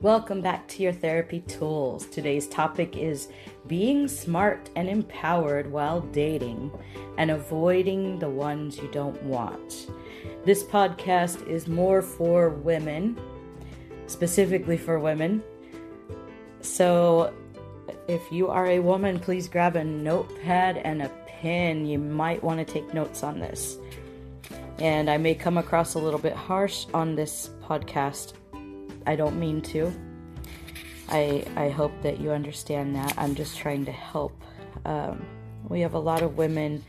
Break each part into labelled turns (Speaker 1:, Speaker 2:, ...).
Speaker 1: Welcome back to your therapy tools. Today's topic is being smart and empowered while dating and avoiding the ones you don't want. This podcast is more for women, specifically for women. So if you are a woman, please grab a notepad and a pen. You might want to take notes on this. And I may come across a little bit harsh on this podcast I don't mean to. I I hope that you understand that. I'm just trying to help. Um, we have a lot of women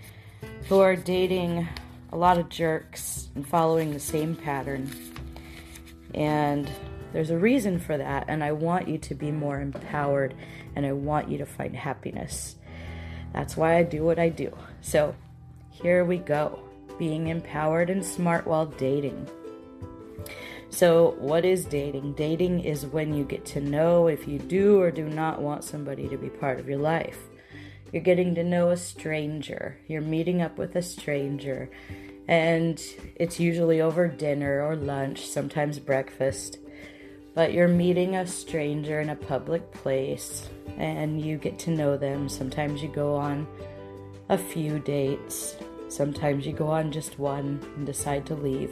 Speaker 1: who are dating a lot of jerks and following the same pattern. And there's a reason for that, and I want you to be more empowered and I want you to find happiness. That's why I do what I do. So, here we go being empowered and smart while dating. So, what is dating? Dating is when you get to know if you do or do not want somebody to be part of your life. You're getting to know a stranger, you're meeting up with a stranger, and it's usually over dinner or lunch, sometimes breakfast. But you're meeting a stranger in a public place and you get to know them. Sometimes you go on a few dates, sometimes you go on just one and decide to leave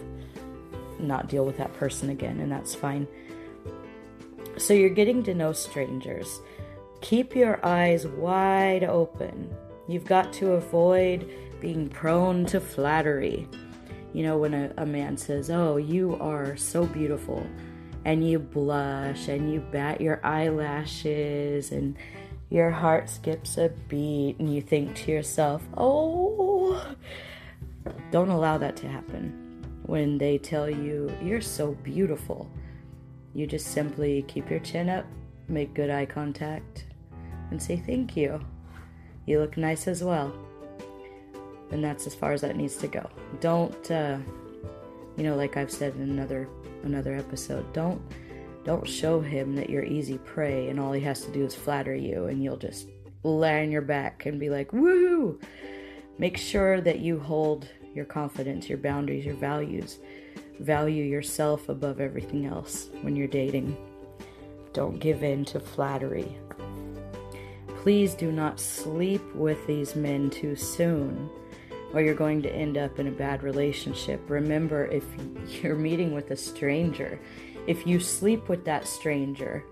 Speaker 1: not deal with that person again, and that's fine. So you're getting to know strangers. Keep your eyes wide open. You've got to avoid being prone to flattery. You know, when a, a man says, Oh, you are so beautiful, and you blush and you bat your eyelashes and your heart skips a beat, and you think to yourself, Oh, don't allow that to happen when they tell you, You're so beautiful. You just simply keep your chin up, make good eye contact, and say thank you. You look nice as well. And that's as far as that needs to go. Don't, uh, you know, like I've said in another another episode, don't don't show him that you're easy prey and all he has to do is flatter you and you'll just lie on your back and be like, woo! Make sure that you hold your confidence, your boundaries, your values. Value yourself above everything else when you're dating. Don't give in to flattery. Please do not sleep with these men too soon, or you're going to end up in a bad relationship. Remember, if you're meeting with a stranger, if you sleep with that stranger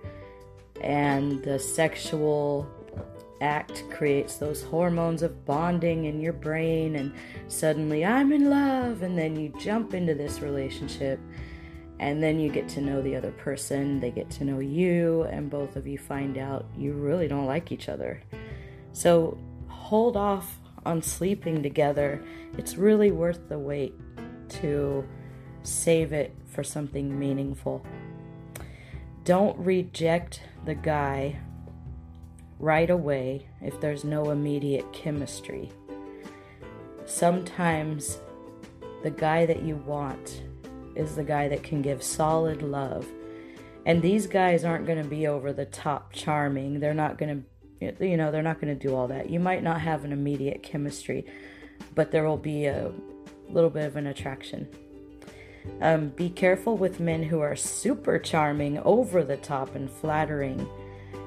Speaker 1: and the sexual act creates those hormones of bonding in your brain, and suddenly I'm in love, and then you jump into this relationship, and then you get to know the other person, they get to know you, and both of you find out you really don't like each other. So hold off on sleeping together. It's really worth the wait to save it for something meaningful. Don't reject the guy right away if there's no immediate chemistry. Sometimes the guy that you want is the guy that can give solid love. And these guys aren't going to be over the top charming. They're not going to, you know, they're not going to do all that. You might not have an immediate chemistry, but there will be a little bit of an attraction. Um, be careful with men who are super charming, over the top, and flattering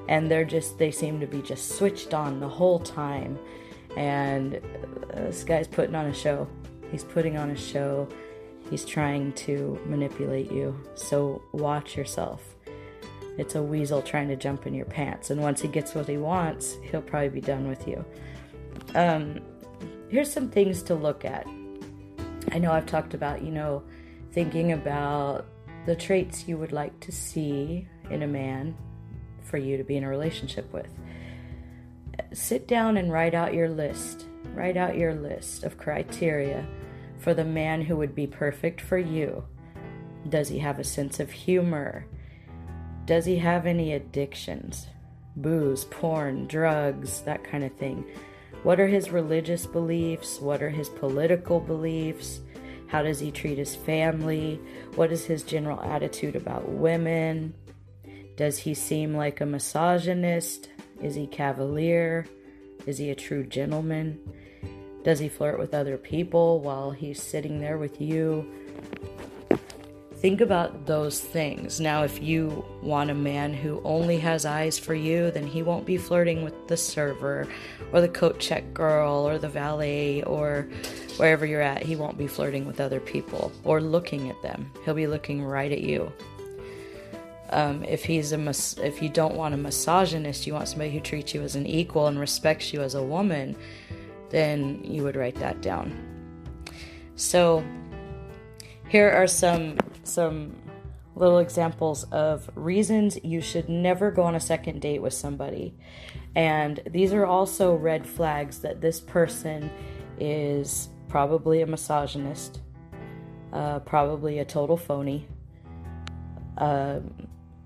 Speaker 1: and they're just they seem to be just switched on the whole time. And uh, this guy's putting on a show. He's putting on a show. He's trying to manipulate you. So watch yourself. It's a weasel trying to jump in your pants. And once he gets what he wants he'll probably be done with you. Um, here's some things to look at. I know i've talked about you know thinking about the traits you would like to see in a man for you to be in a relationship with. Sit down and write out your list. Write out your list of criteria for the man who would be perfect for you. Does he have a sense of humor? Does he have any addictions? Booze, porn, drugs, that kind of thing. What are his religious beliefs? What are his political beliefs? How does he treat his family? What is his general attitude about women? Does he seem like a misogynist? Is he cavalier? Is he a true gentleman? Does he flirt with other people while he's sitting there with you? Think about those things. Now, if you want a man who only has eyes for you, then he won't be flirting with the server or the coat check girl or the valet or wherever you're at. He won't be flirting with other people or looking at them. He'll be looking right at you. Um, if he's a if you don't want a misogynist, you want somebody who treats you as an equal and respects you as a woman, then you would write that down. So here are some some little examples of reasons you should never go on a second date with somebody. And these are also red flags that this person is probably a misogynist, uh, probably a total phony, uh,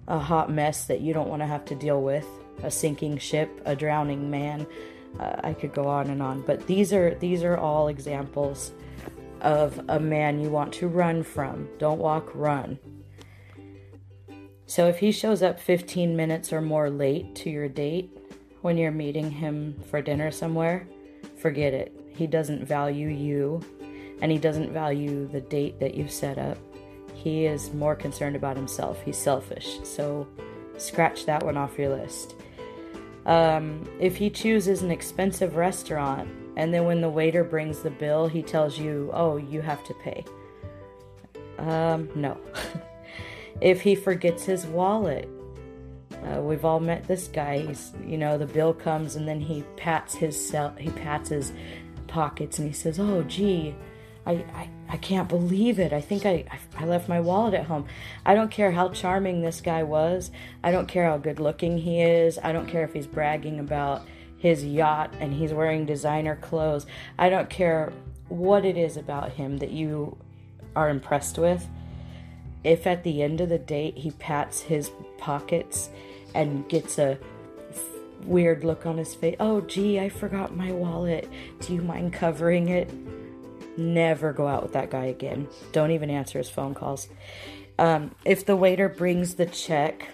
Speaker 1: a hot mess that you don't want to have to deal with, a sinking ship, a drowning man. Uh, I could go on and on, but these are these are all examples of a man you want to run from. Don't walk, run. So if he shows up 15 minutes or more late to your date when you're meeting him for dinner somewhere, forget it. He doesn't value you and he doesn't value the date that you've set up. He is more concerned about himself. He's selfish. So scratch that one off your list. Um, if he chooses an expensive restaurant and then when the waiter brings the bill, he tells you, oh, you have to pay. Um, no. if he forgets his wallet, uh, we've all met this guy. He's, you know, the bill comes and then he pats his cell, he pats his pockets and he says, "Oh, gee, I, I, I can't believe it. I think I, I left my wallet at home. I don't care how charming this guy was. I don't care how good looking he is. I don't care if he's bragging about his yacht and he's wearing designer clothes. I don't care what it is about him that you are impressed with. If at the end of the date he pats his pockets and gets a weird look on his face, oh gee, I forgot my wallet. Do you mind covering it? Never go out with that guy again. Don't even answer his phone calls. Um, if the waiter brings the check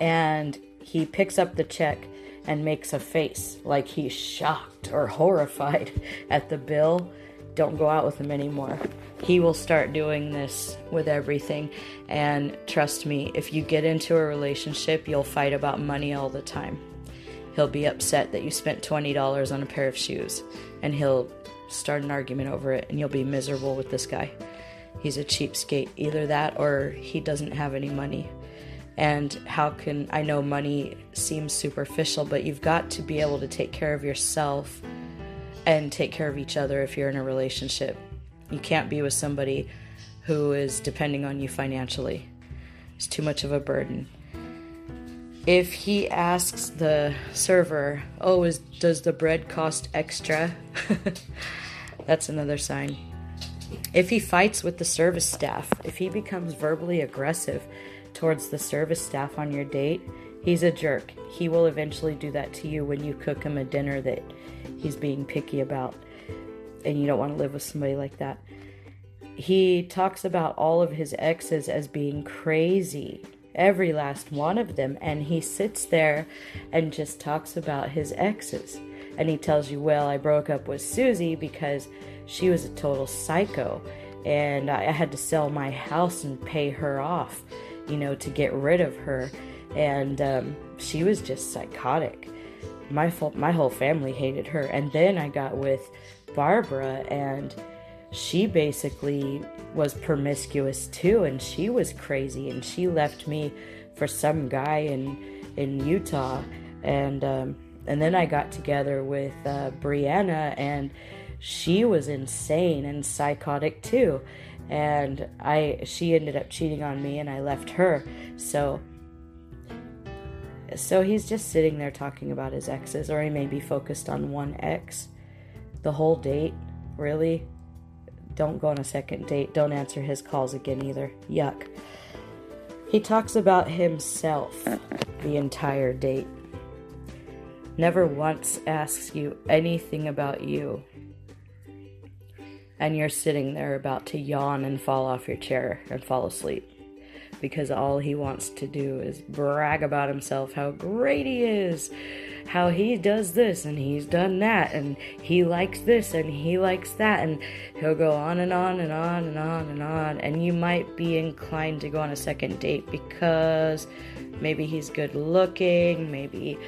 Speaker 1: and he picks up the check and makes a face like he's shocked or horrified at the bill, don't go out with him anymore. He will start doing this with everything. And trust me, if you get into a relationship, you'll fight about money all the time. He'll be upset that you spent $20 on a pair of shoes, and he'll start an argument over it, and you'll be miserable with this guy. He's a cheapskate. Either that or he doesn't have any money and how can I know money seems superficial, but you've got to be able to take care of yourself and take care of each other if you're in a relationship. You can't be with somebody who is depending on you financially. It's too much of a burden. If he asks the server, "Oh, is does the bread cost extra?" That's another sign. If he fights with the service staff, if he becomes verbally aggressive, towards the service staff on your date, he's a jerk. He will eventually do that to you when you cook him a dinner that he's being picky about, and you don't want to live with somebody like that. He talks about all of his exes as being crazy, every last one of them, and he sits there and just talks about his exes. And he tells you, Well, I broke up with Susie because she was a total psycho, and I had to sell my house and pay her off you know, to get rid of her. And um, she was just psychotic. My, my whole family hated her. And then I got with Barbara, and she basically was promiscuous too. And she was crazy. And she left me for some guy in, in Utah. And, um, and then I got together with uh, Brianna, and she was insane and psychotic too and I she ended up cheating on me and I left her. So so he's just sitting there talking about his exes or he may be focused on one ex the whole date. Really? Don't go on a second date. Don't answer his calls again either. Yuck. He talks about himself the entire date. Never once asks you anything about you and you're sitting there about to yawn and fall off your chair and fall asleep. because all he wants to do is brag about himself, how great he is, how he does this and he's done that, and he likes this and he likes that, and he'll go on and on and on and on and on. And you might be inclined to go on a second date because maybe he's good looking, maybe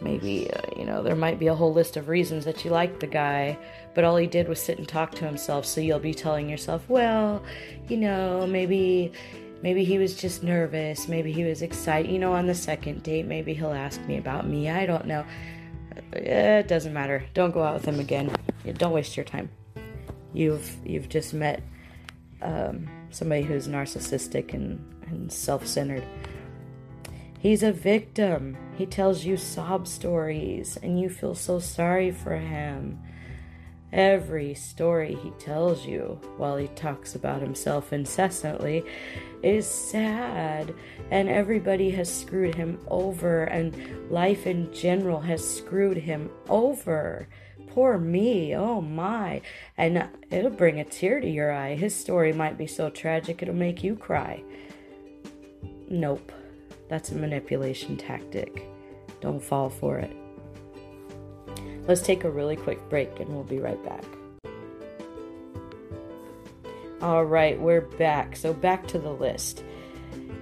Speaker 1: maybe uh, you know there might be a whole list of reasons that you like the guy but all he did was sit and talk to himself so you'll be telling yourself well you know maybe maybe he was just nervous maybe he was excited you know on the second date maybe he'll ask me about me i don't know. Uh, it doesn't matter. Don't go out with him again. Don't waste your time. You've you've just met um, somebody who's narcissistic and, and self-centered He's a victim. He tells you sob stories and you feel so sorry for him. Every story he tells you while he talks about himself incessantly is sad, and everybody has screwed him over, and life in general has screwed him over. Poor me, oh my. And it'll bring a tear to your eye. His story might be so tragic it'll make you cry. Nope. That's a manipulation tactic. Don't fall for it. Let's take a really quick break and we'll be right back. All right, we're back. So, back to the list.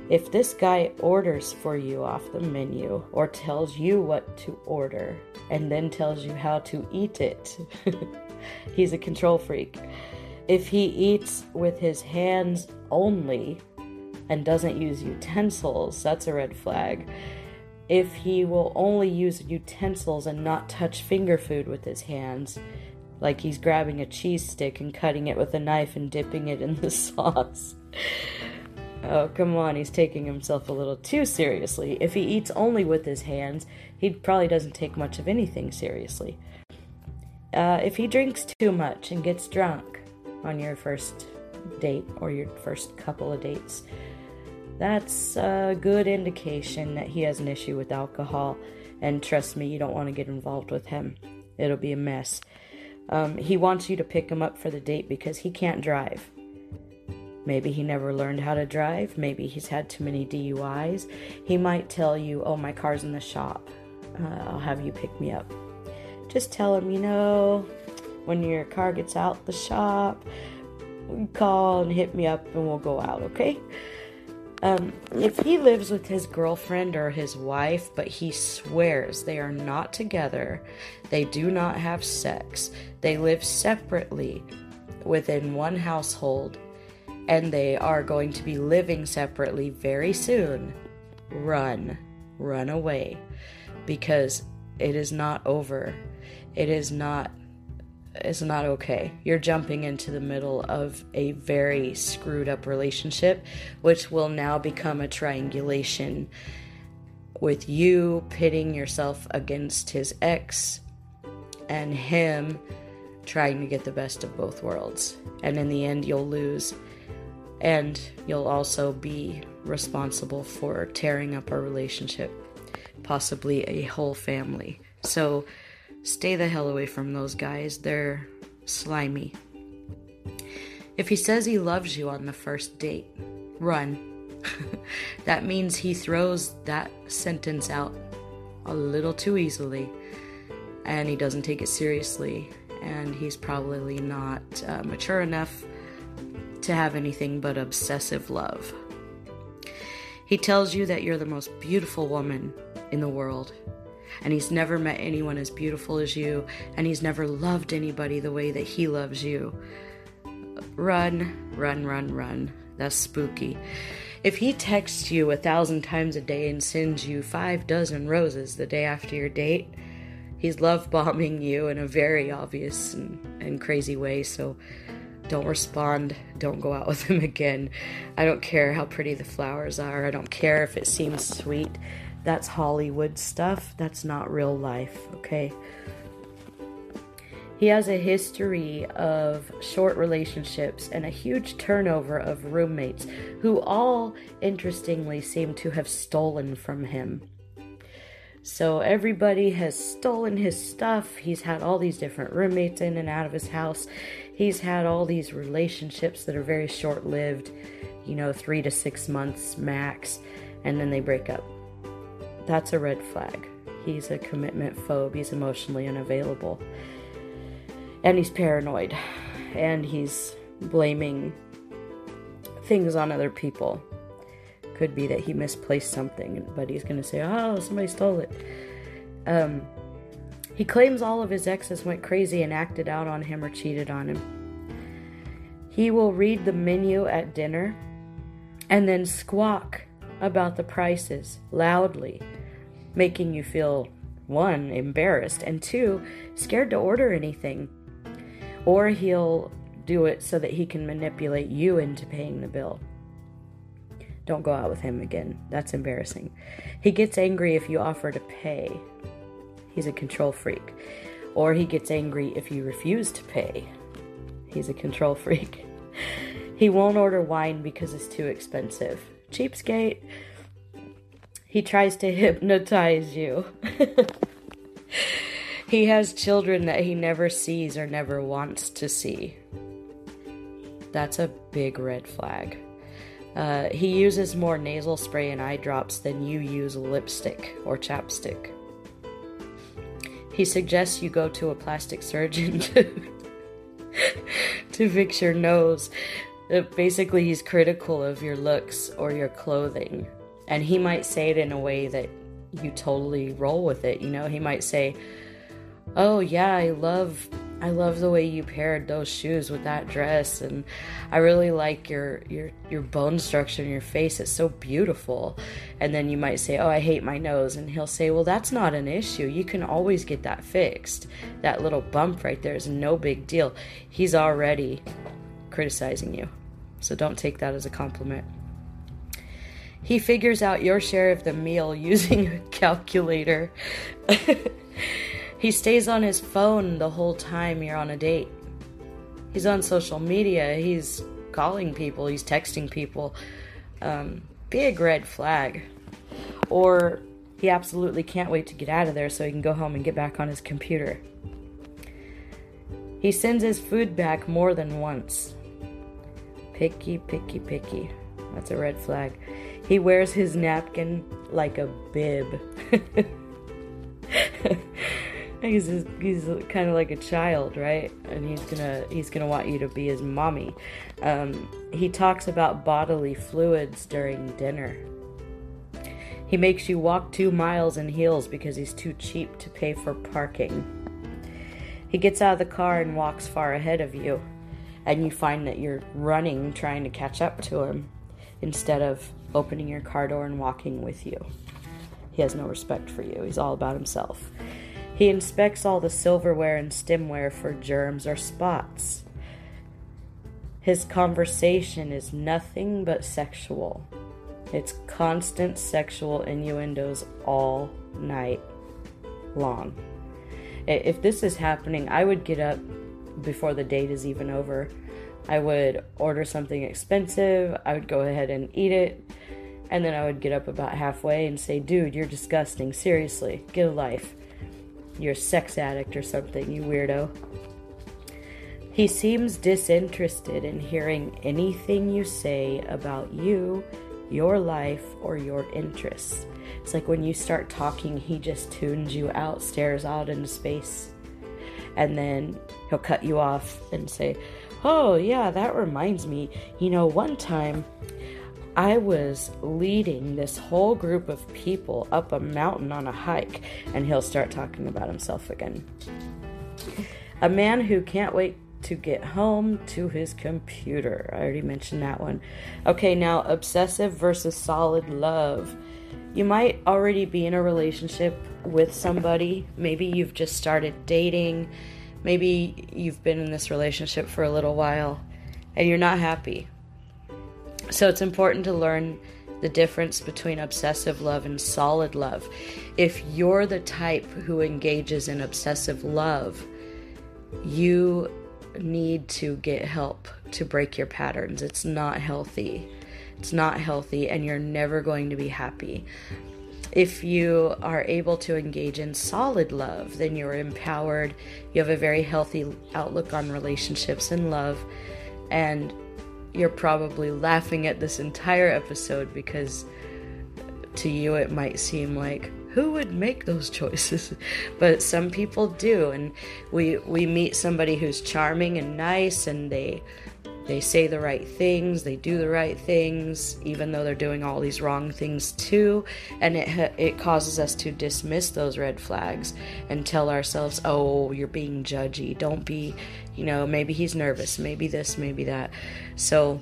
Speaker 1: If this guy orders for you off the menu or tells you what to order and then tells you how to eat it, he's a control freak. If he eats with his hands only, and doesn't use utensils, that's a red flag. If he will only use utensils and not touch finger food with his hands, like he's grabbing a cheese stick and cutting it with a knife and dipping it in the sauce. Oh, come on, he's taking himself a little too seriously. If he eats only with his hands, he probably doesn't take much of anything seriously. Uh, if he drinks too much and gets drunk on your first date or your first couple of dates, that's a good indication that he has an issue with alcohol. And trust me, you don't want to get involved with him. It'll be a mess. Um, he wants you to pick him up for the date because he can't drive. Maybe he never learned how to drive. Maybe he's had too many DUIs. He might tell you, Oh, my car's in the shop. Uh, I'll have you pick me up. Just tell him, you know, when your car gets out the shop, call and hit me up and we'll go out, okay? Um, if he lives with his girlfriend or his wife, but he swears they are not together, they do not have sex, they live separately within one household, and they are going to be living separately very soon, run. Run away. Because it is not over. It is not is not okay. You're jumping into the middle of a very screwed up relationship, which will now become a triangulation with you pitting yourself against his ex and him trying to get the best of both worlds. And in the end, you'll lose. And you'll also be responsible for tearing up a relationship, possibly a whole family. So, Stay the hell away from those guys. They're slimy. If he says he loves you on the first date, run. that means he throws that sentence out a little too easily and he doesn't take it seriously and he's probably not uh, mature enough to have anything but obsessive love. He tells you that you're the most beautiful woman in the world and he's never met anyone as beautiful as you, and he's never loved anybody the way that he loves you. Run, run, run, run. That's spooky. If he texts you a thousand times a day and sends you five dozen roses the day after your date, he's love bombing you in a very obvious and, and crazy way, so don't respond. Don't go out with him again. I don't care how pretty the flowers are. I don't care if it seems sweet. That's Hollywood stuff. That's not real life, okay? He has a history of short relationships and a huge turnover of roommates who all, interestingly, seem to have stolen from him. So everybody has stolen his stuff. He's had all these different roommates in and out of his house. He's had all these relationships that are very short lived you know, three to six months max, and then they break up. That's a red flag. He's a commitment phobe, he's emotionally unavailable, and he's paranoid, and he's blaming things on other people. Could be that he misplaced something, but he's going to say, Oh, somebody stole it. Um, he claims all of his exes went crazy and acted out on him or cheated on him. He will read the menu at dinner and then squawk about the prices loudly, making you feel one, embarrassed, and two, scared to order anything. Or he'll do it so that he can manipulate you into paying the bill. Don't go out with him again. That's embarrassing. He gets angry if you offer to pay. He's a control freak. Or he gets angry if you refuse to pay. He's a control freak. he won't order wine because it's too expensive. Cheapskate. He tries to hypnotize you. he has children that he never sees or never wants to see. That's a big red flag. Uh, he uses more nasal spray and eye drops than you use lipstick or chapstick. He suggests you go to a plastic surgeon to, to fix your nose. Uh, basically, he's critical of your looks or your clothing. And he might say it in a way that you totally roll with it. You know, he might say, Oh, yeah, I love I love the way you paired those shoes with that dress and I really like your your your bone structure in your face. It's so beautiful. And then you might say, "Oh, I hate my nose." And he'll say, "Well, that's not an issue. You can always get that fixed. That little bump right there is no big deal." He's already criticizing you. So don't take that as a compliment. He figures out your share of the meal using a calculator. He stays on his phone the whole time you're on a date. He's on social media, he's calling people, he's texting people. Um, big red flag. Or he absolutely can't wait to get out of there so he can go home and get back on his computer. He sends his food back more than once. Picky, picky, picky. That's a red flag. He wears his napkin like a bib. he's just, he's kind of like a child, right? And he's gonna he's gonna want you to be his mommy. Um, he talks about bodily fluids during dinner. He makes you walk two miles in heels because he's too cheap to pay for parking. He gets out of the car and walks far ahead of you, and you find that you're running trying to catch up to him instead of opening your car door and walking with you. He has no respect for you. He's all about himself. He inspects all the silverware and stemware for germs or spots. His conversation is nothing but sexual. It's constant sexual innuendos all night long. If this is happening, I would get up before the date is even over. I would order something expensive, I would go ahead and eat it, and then I would get up about halfway and say, Dude, you're disgusting. Seriously, get a life. You're a sex addict or something, you weirdo. He seems disinterested in hearing anything you say about you, your life, or your interests. It's like when you start talking, he just tunes you out, stares out into space, and then he'll cut you off and say, Oh, yeah, that reminds me. You know, one time I was leading this whole group of people up a mountain on a hike, and he'll start talking about himself again. A man who can't wait to get home to his computer. I already mentioned that one. Okay, now obsessive versus solid love. You might already be in a relationship with somebody. Maybe you've just started dating. Maybe you've been in this relationship for a little while and you're not happy so it's important to learn the difference between obsessive love and solid love. If you're the type who engages in obsessive love, you need to get help to break your patterns. It's not healthy. It's not healthy, and you're never going to be happy. If you are able to engage in solid love, then you're empowered. You have a very healthy outlook on relationships and love, and you're probably laughing at this entire episode because to you it might seem like who would make those choices but some people do and we we meet somebody who's charming and nice and they they say the right things they do the right things even though they're doing all these wrong things too and it it causes us to dismiss those red flags and tell ourselves oh you're being judgy don't be you know maybe he's nervous maybe this maybe that so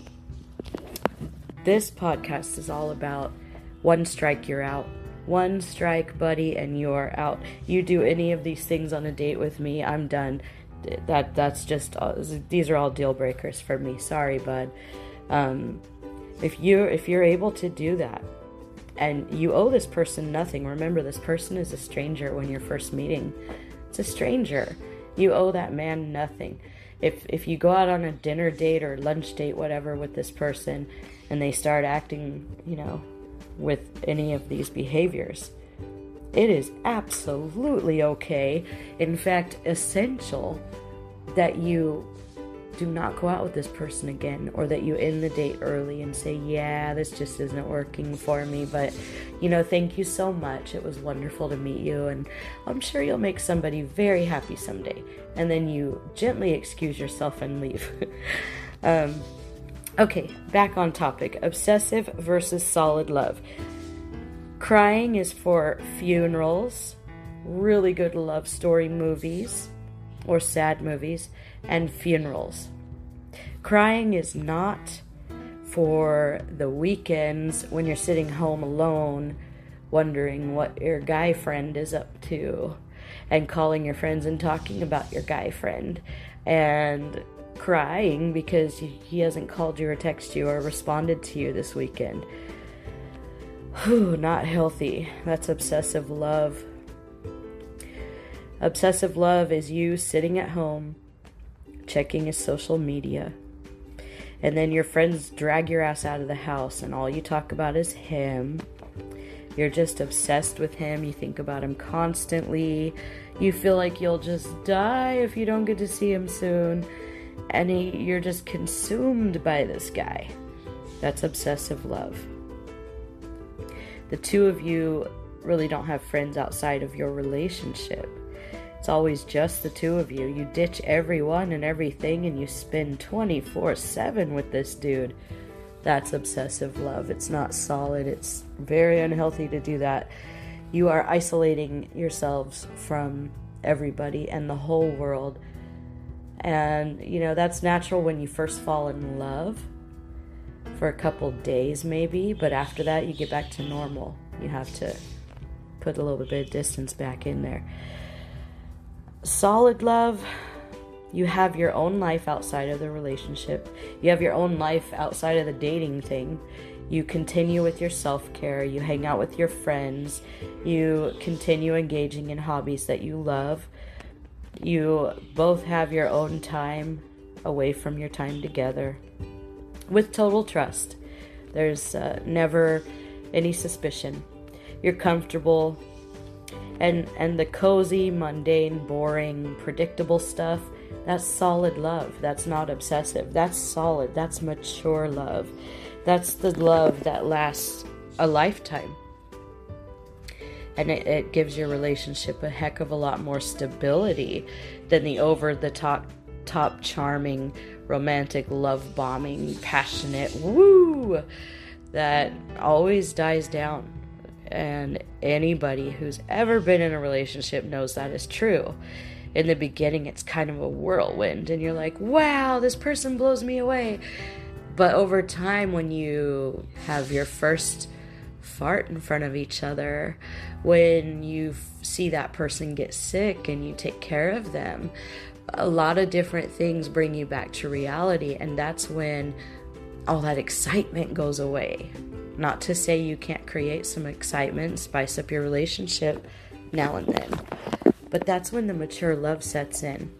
Speaker 1: this podcast is all about one strike you're out one strike, buddy, and you're out. You do any of these things on a date with me, I'm done. That that's just these are all deal breakers for me. Sorry, bud. Um, if you if you're able to do that, and you owe this person nothing. Remember, this person is a stranger when you're first meeting. It's a stranger. You owe that man nothing. If if you go out on a dinner date or lunch date, whatever, with this person, and they start acting, you know, with any of these behaviors. It is absolutely okay, in fact, essential, that you do not go out with this person again or that you end the date early and say, Yeah, this just isn't working for me, but you know, thank you so much. It was wonderful to meet you, and I'm sure you'll make somebody very happy someday. And then you gently excuse yourself and leave. um, Okay, back on topic obsessive versus solid love. Crying is for funerals, really good love story movies or sad movies, and funerals. Crying is not for the weekends when you're sitting home alone wondering what your guy friend is up to and calling your friends and talking about your guy friend and crying because he hasn't called you or texted you or responded to you this weekend. Whew, not healthy. That's obsessive love. Obsessive love is you sitting at home, checking his social media, and then your friends drag your ass out of the house, and all you talk about is him. You're just obsessed with him. You think about him constantly. You feel like you'll just die if you don't get to see him soon and he, you're just consumed by this guy. That's obsessive love. The two of you really don't have friends outside of your relationship. It's always just the two of you. You ditch everyone and everything and you spend 24 7 with this dude. That's obsessive love. It's not solid. It's very unhealthy to do that. You are isolating yourselves from everybody and the whole world and, you know, that's natural when you first fall in love for a couple days, maybe, but after that, you get back to normal. You have to put a little bit of distance back in there. Solid love, you have your own life outside of the relationship, you have your own life outside of the dating thing. You continue with your self care, you hang out with your friends, you continue engaging in hobbies that you love you both have your own time away from your time together with total trust. There's uh, never any suspicion. You're comfortable and and the cozy, mundane, boring, predictable stuff, that's solid love. That's not obsessive. That's solid. That's mature love. That's the love that lasts a lifetime and it, it gives your relationship a heck of a lot more stability than the over the top top charming romantic love bombing passionate woo that always dies down and anybody who's ever been in a relationship knows that is true in the beginning it's kind of a whirlwind and you're like wow this person blows me away but over time when you have your first fart in front of each other when you see that person get sick and you take care of them. A lot of different things bring you back to reality, and that's when all that excitement goes away. Not to say you can't create some excitement, spice up your relationship now and then, but that's when the mature love sets in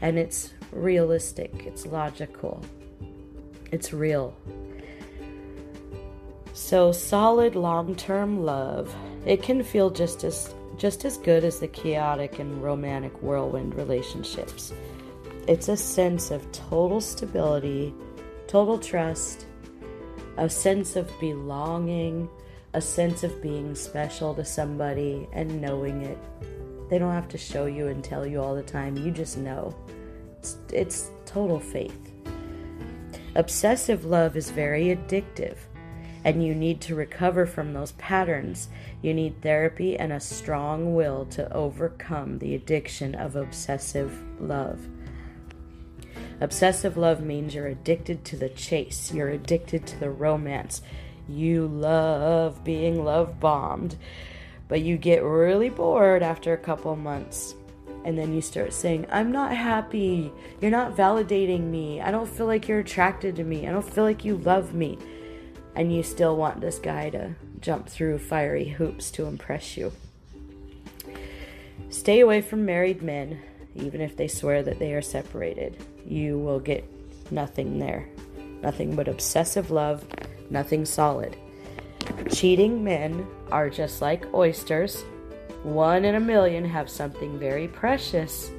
Speaker 1: and it's realistic, it's logical, it's real. So, solid long term love it can feel just as just as good as the chaotic and romantic whirlwind relationships. It's a sense of total stability total trust, a sense of belonging, a sense of being special to somebody and knowing it. They don't have to show you and tell you all the time, you just know. It's, it's total faith. Obsessive love is very addictive, and you need to recover from those patterns. You need therapy and a strong will to overcome the addiction of obsessive love. Obsessive love means you're addicted to the chase, you're addicted to the romance. You love being love bombed, but you get really bored after a couple months. And then you start saying, I'm not happy. You're not validating me. I don't feel like you're attracted to me. I don't feel like you love me. And you still want this guy to jump through fiery hoops to impress you. Stay away from married men, even if they swear that they are separated you will get nothing there. Nothing but obsessive love, nothing solid. Cheating men are just like oysters. One in a million have something very precious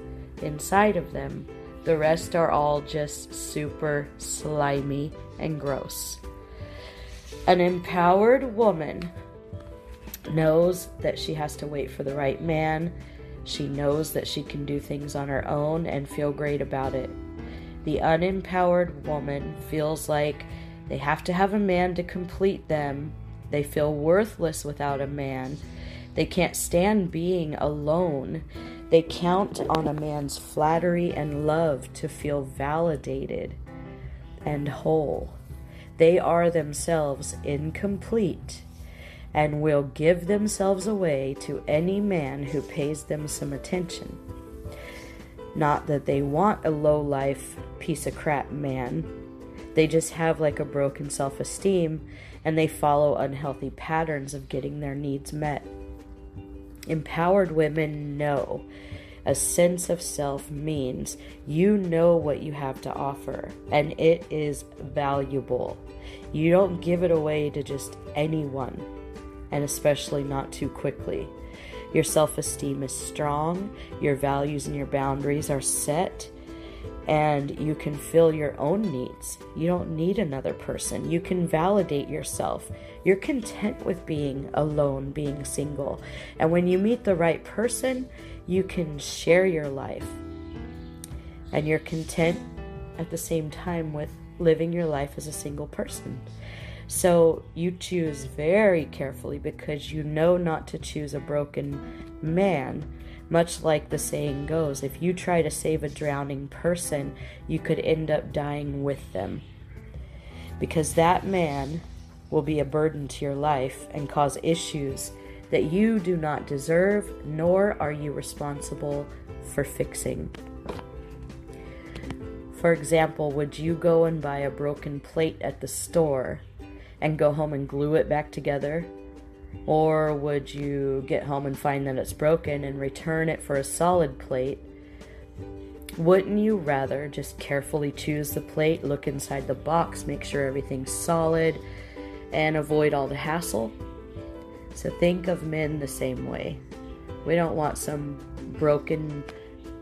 Speaker 1: inside of them. The rest are all just super slimy and gross. An empowered woman knows that she has to wait for the right man. She knows that she can do things on her own and feel great about it. The unempowered woman feels like they have to have a man to complete them. They feel worthless without a man. They can't stand being alone. They count on a man's flattery and love to feel validated and whole. They are themselves incomplete and will give themselves away to any man who pays them some attention. Not that they want a low life piece of crap man. They just have like a broken self esteem and they follow unhealthy patterns of getting their needs met. Empowered women know a sense of self means you know what you have to offer and it is valuable. You don't give it away to just anyone, and especially not too quickly. Your self esteem is strong, your values and your boundaries are set, and you can fill your own needs. You don't need another person. You can validate yourself. You're content with being alone, being single. And when you meet the right person, you can share your life. And you're content at the same time with living your life as a single person. So you choose very carefully because you know not to choose a broken man. Much like the saying goes, if you try to save a drowning person, you could end up dying with them. Because that man will be a burden to your life and cause issues that you do not deserve, nor are you responsible for fixing. For example, would you go and buy a broken plate at the store and go home and glue it back together? Or would you get home and find that it's broken and return it for a solid plate? Wouldn't you rather just carefully choose the plate, look inside the box, make sure everything's solid, and avoid all the hassle? So think of men the same way. We don't want some broken,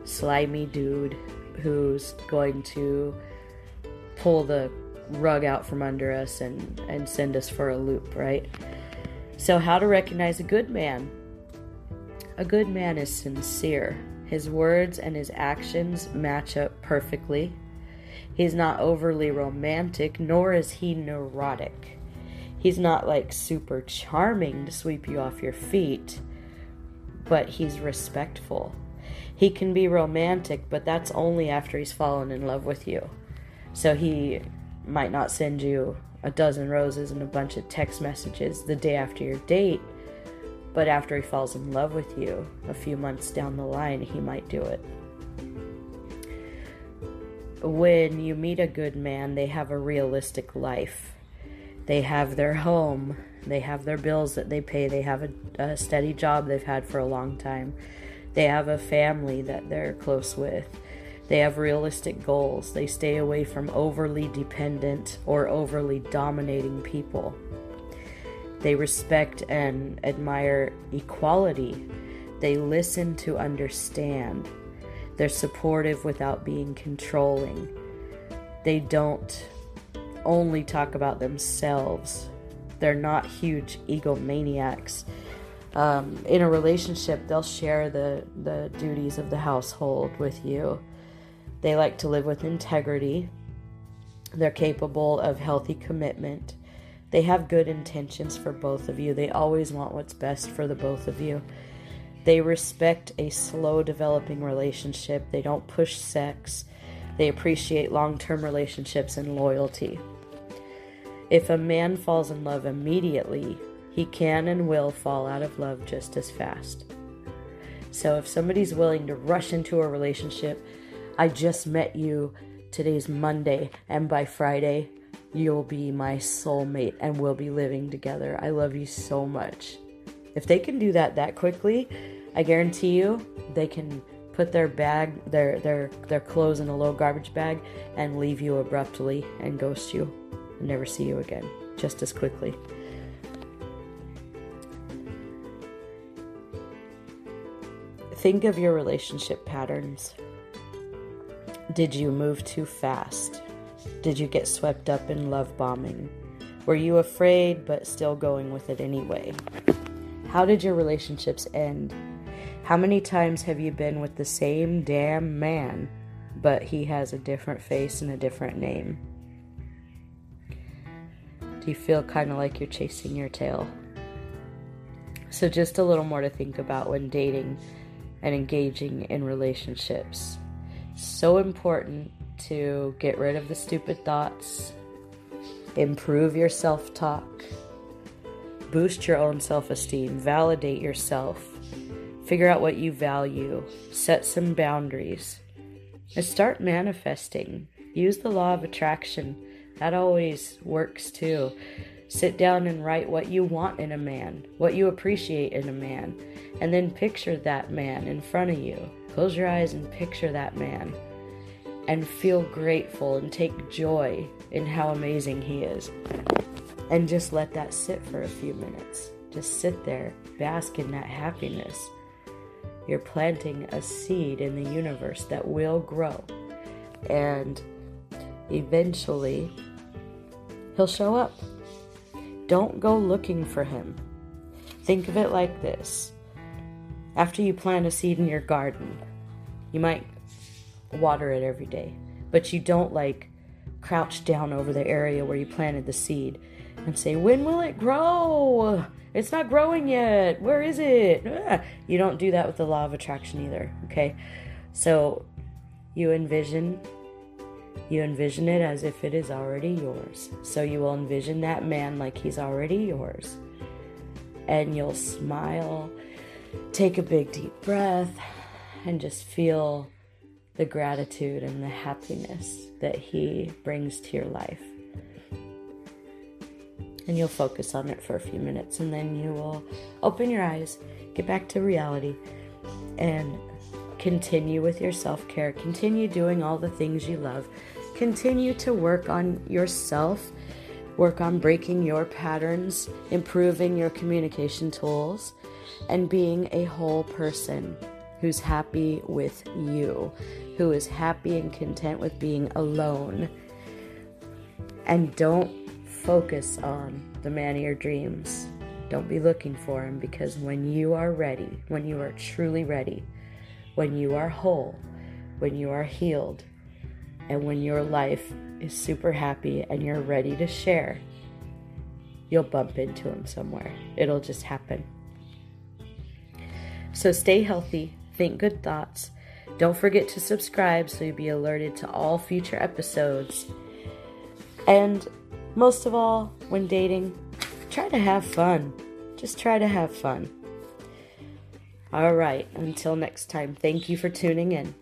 Speaker 1: slimy dude who's going to pull the rug out from under us and, and send us for a loop, right? So, how to recognize a good man? A good man is sincere. His words and his actions match up perfectly. He's not overly romantic, nor is he neurotic. He's not like super charming to sweep you off your feet, but he's respectful. He can be romantic, but that's only after he's fallen in love with you. So he might not send you a dozen roses and a bunch of text messages the day after your date, but after he falls in love with you a few months down the line, he might do it. When you meet a good man, they have a realistic life. They have their home, they have their bills that they pay, they have a, a steady job they've had for a long time, they have a family that they're close with they have realistic goals. They stay away from overly dependent or overly dominating people. They respect and admire equality. They listen to understand. They're supportive without being controlling. They don't only talk about themselves. They're not huge egomaniacs. Um, in a relationship, they'll share the, the duties of the household with you. They like to live with integrity. They're capable of healthy commitment. They have good intentions for both of you. They always want what's best for the both of you. They respect a slow developing relationship. They don't push sex. They appreciate long term relationships and loyalty. If a man falls in love immediately, he can and will fall out of love just as fast. So if somebody's willing to rush into a relationship, I just met you, today's Monday, and by Friday, you'll be my soulmate and we'll be living together. I love you so much. If they can do that that quickly, I guarantee you they can put their bag, their their their clothes in a low garbage bag and leave you abruptly and ghost you and never see you again just as quickly. Think of your relationship patterns. Did you move too fast? Did you get swept up in love bombing? Were you afraid but still going with it anyway? How did your relationships end? How many times have you been with the same damn man, but he has a different face and a different name? You feel kind of like you're chasing your tail? So, just a little more to think about when dating and engaging in relationships. So important to get rid of the stupid thoughts, improve your self talk, boost your own self esteem, validate yourself Figure out what you value, set some boundaries, and start manifesting. Use the law of attraction. That always works too. Sit down and write what you want in a man, what you appreciate in a man, and then picture that man in front of you. Close your eyes and picture that man and feel grateful and take joy in how amazing he is. And just let that sit for a few minutes. Just sit there, bask in that happiness. You're planting a seed in the universe that will grow. And eventually, he'll show up. Don't go looking for him. Think of it like this after you plant a seed in your garden, you might water it every day, but you don't like crouch down over the area where you planted the seed and say, When will it grow? It's not growing yet. Where is it? Ah. You don't do that with the law of attraction either, okay? So you envision you envision it as if it is already yours. So you will envision that man like he's already yours. And you'll smile, take a big deep breath, and just feel the gratitude and the happiness that he brings to your life and you'll focus on it for a few minutes and then you will open your eyes, get back to reality, and continue with your self care. Continue doing all the things you love. Continue to work on yourself, work on breaking your patterns, improving your communication tools, and being a whole person who's happy with you, who is happy and content with being alone. And don't focus on the man of your dreams. Don't be looking for him because when you are ready, when you are truly ready, when you are whole, when you are healed, and when your life is super happy and you're ready to share, you'll bump into him somewhere. It'll just happen. So stay healthy, think good thoughts. Don't forget to subscribe so you'll be alerted to all future episodes. And most of all, when dating, try to have fun. Just try to have fun. All right, until next time, thank you for tuning in.